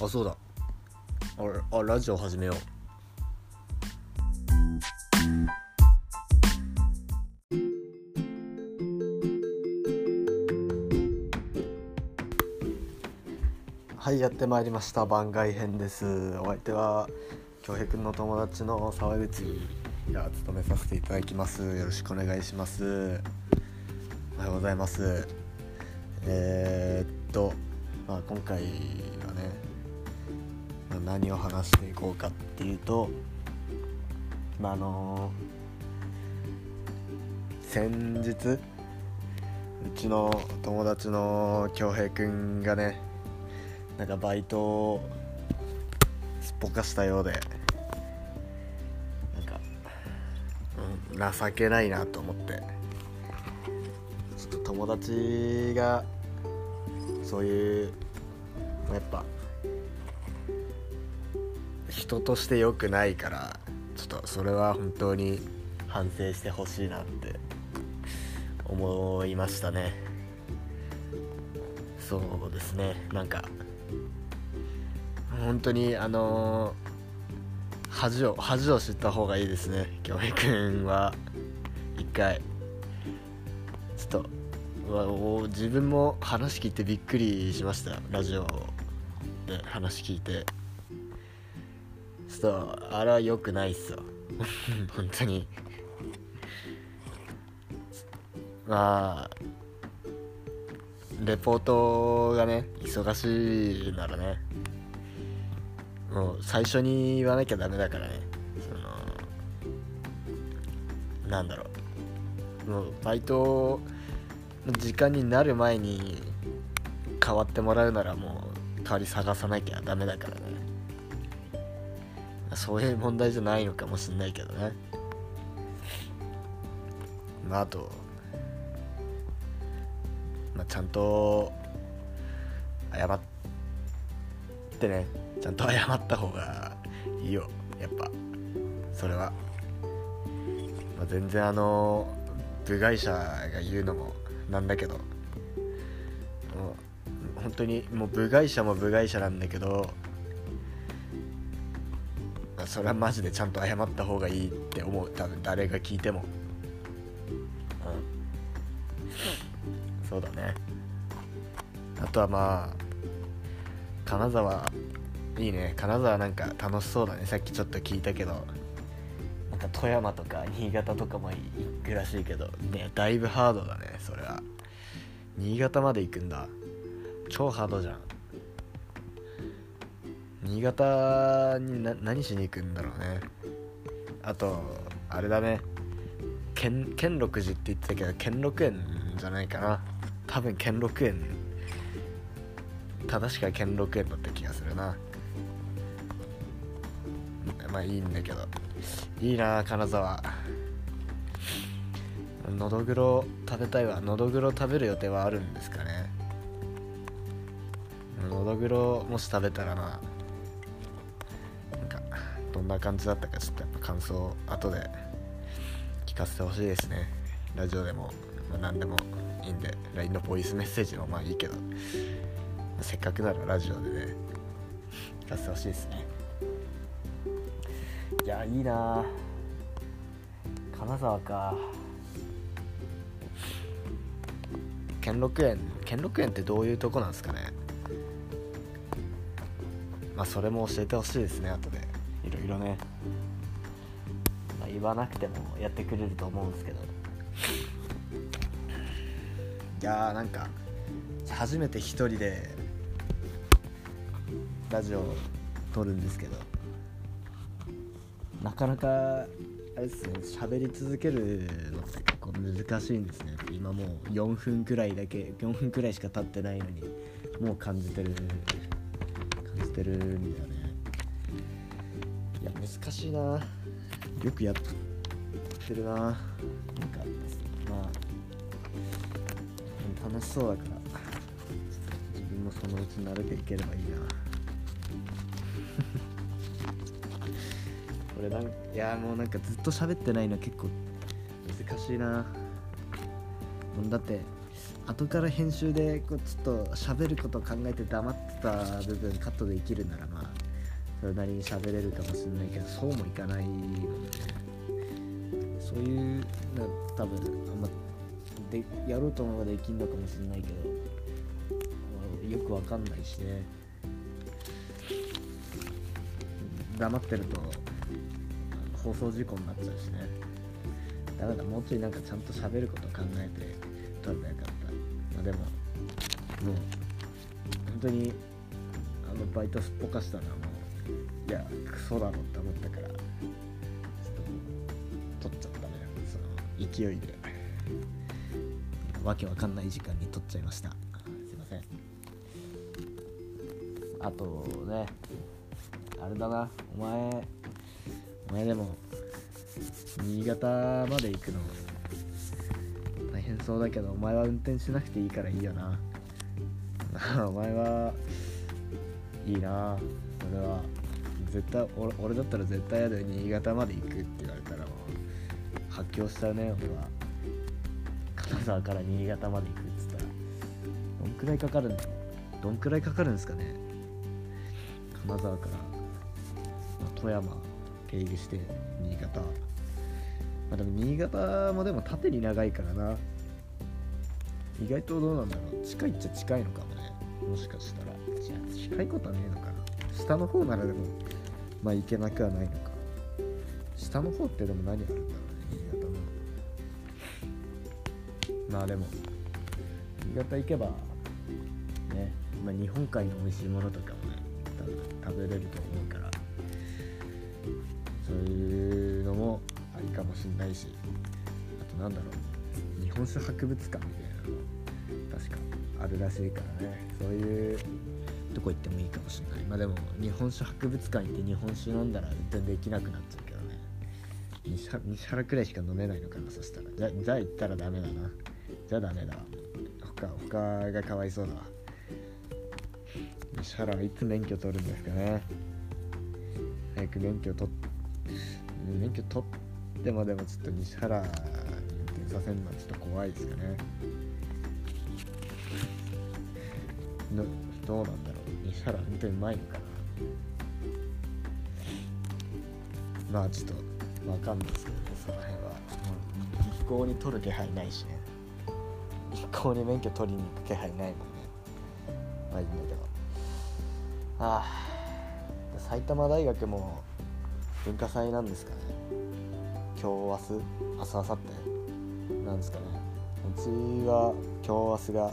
あそうだ。ああラジオ始めよう。はいやってまいりました。番外編です。お相手は恭平くんの友達の沢口。が務めさせていただきます。よろしくお願いします。おはようございます。えー、っと、まあ、今回あ、何を話していこうかっていうとまああの先日うちの友達の恭平くんがねなんかバイトをすっぽかしたようでなんか、うん、情けないなと思ってちょっと友達がそういうやっぱ人として良くないからちょっとそれは本当に反省してほしいなって思いましたね。そうですね。なんか本当にあのー、恥を恥を知った方がいいですね。京平君は。一回。ちょっと自分も話聞いてびっくりしました。ラジオで話聞いて。ちょっとあれは良くないっすよ 本当に。まあレポートがね忙しいならねもう最初に言わなきゃダメだからね。そのなんだろう。もうバイトの時間になる前に変わってもらうならもう代わり探さなきゃダメだからねそういう問題じゃないのかもしんないけどね。まああとまあちゃんと謝ってね。ちゃんと謝った方がいいよ。やっぱ。それは、まあ、全然あの部外者が言うのもなんだけど。もう本当にもう部外者も部外者なんだけど。それはマジでちゃんと謝った方がいいって思う。多分誰が聞いても。うん。そうだね。あとはまあ金沢いいね。金沢なんか楽しそうだね。さっきちょっと聞いたけど。なんか富山とか新潟とかも行くらしいけど。ねだいぶハードだねそれは。新潟まで行くんだ。超ハードじゃん新潟に何しに行くんだろうね。あとあれだね。兼兼六寺って言ってたけど兼六園じゃないかな。多分兼六園。正しくは兼六園だった気がするな。まあいいんだけど。いいな金沢。のどぐろ食べたいわ。のどぐろ食べる予定はあるんですかね。のどぐろもし食べたらな。どんな感じだったかちょっとやっぱ感想を後で聞かせてほしいですね。ラジオでも、まあ、何でもいいんで LINE のボイスメッセージもまあいいけどせっかくならラジオでね聞かせてほしいですね。いやいいな。金沢か。兼六園兼六園ってどういうとこなんですかね。まあそれも教えてほしいですね後で。いろいろね、まあ、言わなくてもやってくれると思うんですけど。いやーなんか初めて一人でラジオを撮るんですけど。なかなかあれですね喋り続けるのって結構難しいんですね。今もう4分くらいだけ4分くらいしか経ってないのにもう感じてる感じてるんだよね難しいな。よくやってるな。なんかまあ楽しそうだから自分もそのうち慣れていければいいな。これなんいやもうなんかずっと喋ってないの結構難しいな。だって後から編集でこうちょっと喋ることを考えて黙ってた部分カットできるならまあそれなりに喋れるかもしれないけどそうもいかないもんねそういうな多分あんまでやろうと思えばできんのかもしれないけど、よくわかんないしね。黙ってると放送事故になっちゃうしね。だからもうちょいなんかちゃんと喋ること考えて撮ればよかったまあでももう本当にあのバイトすっぽかしたのはもういやクソだろって思ったからちょっともう撮っちゃったねその勢いで。わけわかんない時間に撮っちゃいました。すいません。あとねあれだなお前お前でも新潟まで行くの大変そうだけどお前は運転しなくていいからいいよな。お前はいいな。それは。絶対俺俺だったら絶対嫌で新潟まで行くって言われたらもう。発狂したね俺は。金沢から新潟まで行くっつったら。どんくらいかかるんどんくらいかかるんですかね。金沢から、まあ富山経由して新潟。まあでも新潟もでも縦に長いからな。意外とどうなんだろう。近いっちゃ近いのかももしかしたら。じゃあ近いことはねえのか。な下の方ならでもまあ行けなくはないのか。下の方ってでも何あるんだろうね新潟の。まあでも新潟行けばね、まあ、日本海の美味しいものとかもね多分食べれると思うから。そういうのもありかもしんないし。あとなんだろう。日本酒博物館みたいなの。確か。あるらしいからね。そういうとこ行ってもいいかもしんない。まあでも日本酒博物館行って日本酒飲んだら運転できなくなっちゃうけどね。西原くらいしか飲めないのかなそしたら。じゃじゃあ行ったらダメだな。じゃあダメだ。他他がかわいそうだわ。西原はいつ免許取るんですかね。早く免許取っ免許取ってもでもちょっと西原に運転させるのはちょっと怖いですよね。のどうなんだろう。西原運転うまいのかな。まあちょっとわかんないですけどねその辺は。もう一向に取る気配ないしね。一向に免許取りに行く気配ないもんね。まあいいんだけど。ああ。埼玉大学も文化祭なんですかね。今日明日明日明後日なんですかね。うちは今日明日が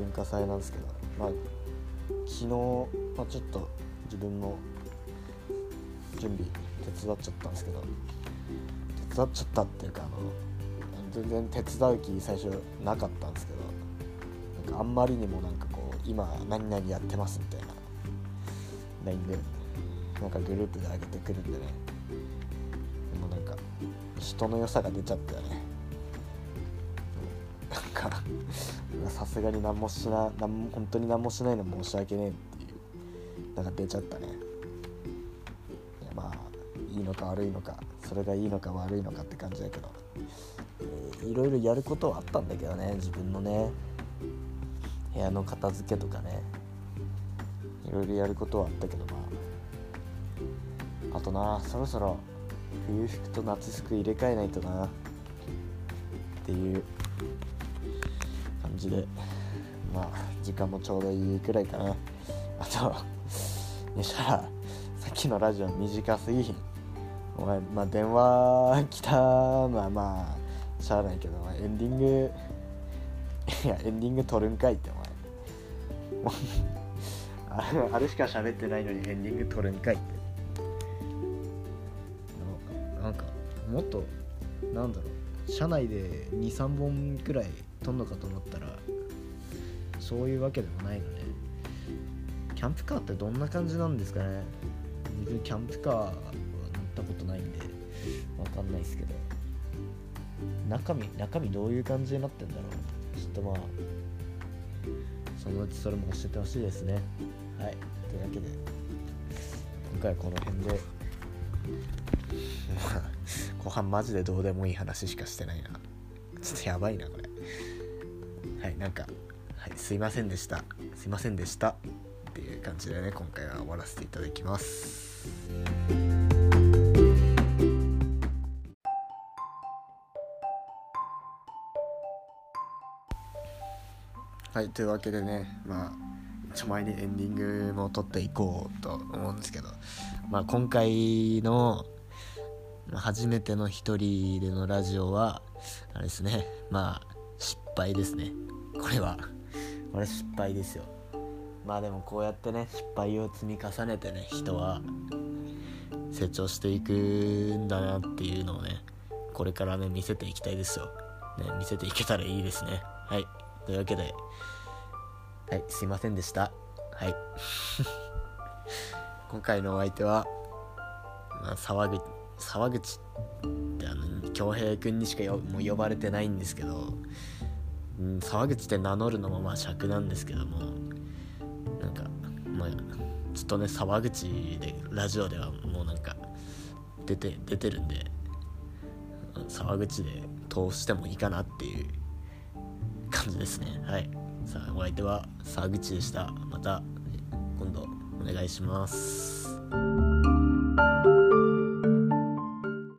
文化祭なんですけどまあ昨日、まあ、ちょっと自分も準備手伝っちゃったんですけど手伝っちゃったっていうかあの全然手伝う気最初なかったんですけどなんかあんまりにもなんかこう今何々やってますみたいな LINE でなんかグループで上げてくるんでねでもなんか人の良さが出ちゃったよねなんかさすがに何もしな何も本当に何もしないの申し訳ねえっていうなんか出ちゃったね。いやまあいいのか悪いのかそれがいいのか悪いのかって感じだけど、えーいろいろやることはあったんだけどね自分のね部屋の片付けとかねいろいろやることはあったけどまああとなそろそろ冬服と夏服入れ替えないとなっていう感じでまあ時間もちょうどいいくらいかな。あと西原さっきのラジオ短すぎひん。お前まあ電話来たのはまあしゃあないけどエンディングいやエンディング撮るんかいってお前。あれあれしか喋ってないのにエンディング撮るんかいって。ななんかもっとなんだろう車内で23本くらい撮んのかと思ったらそういうわけでもないのね。キャンプカーってどんな感じなんですかね。別にキャンプカーは乗ったことないんでわかんないですけど。中身中身どういう感じになってんだろう。ちょっとまあそのうちそれも教えてほしいですね。はい。というわけで今回はこの辺で。後半マジでどうでもいい話しかしてないな。ちょっとやばいなこれ。はいなんか、はい、すいませんでした。すいませんでした。っていう感じでね今回は終わらせていただきます。はいというわけでねまあ一応前にエンディングも撮っていこうと思うんですけど、まあ、今回の初めての一人でのラジオはあれですね。まあ失敗ですね。これは。これ失敗ですよ。まあでもこうやってね失敗を積み重ねてね人は成長していくんだなっていうのをねこれからね見せていきたいですよ、ね、見せていけたらいいですね。はい。というわけで。はいすいませんでした。はい。今回のお相手は、まあ、沢口。沢口ってあの恭平君にしかもう呼ばれてないんですけど、うん、沢口って名乗るのもまあ尺なんですけどもなんかまあずっとね沢口でラジオではもうなんか出て出てるんで沢口で通してもいいかなっていう感じですね。はい。さあお相手は沢口でした。また今度お願いします。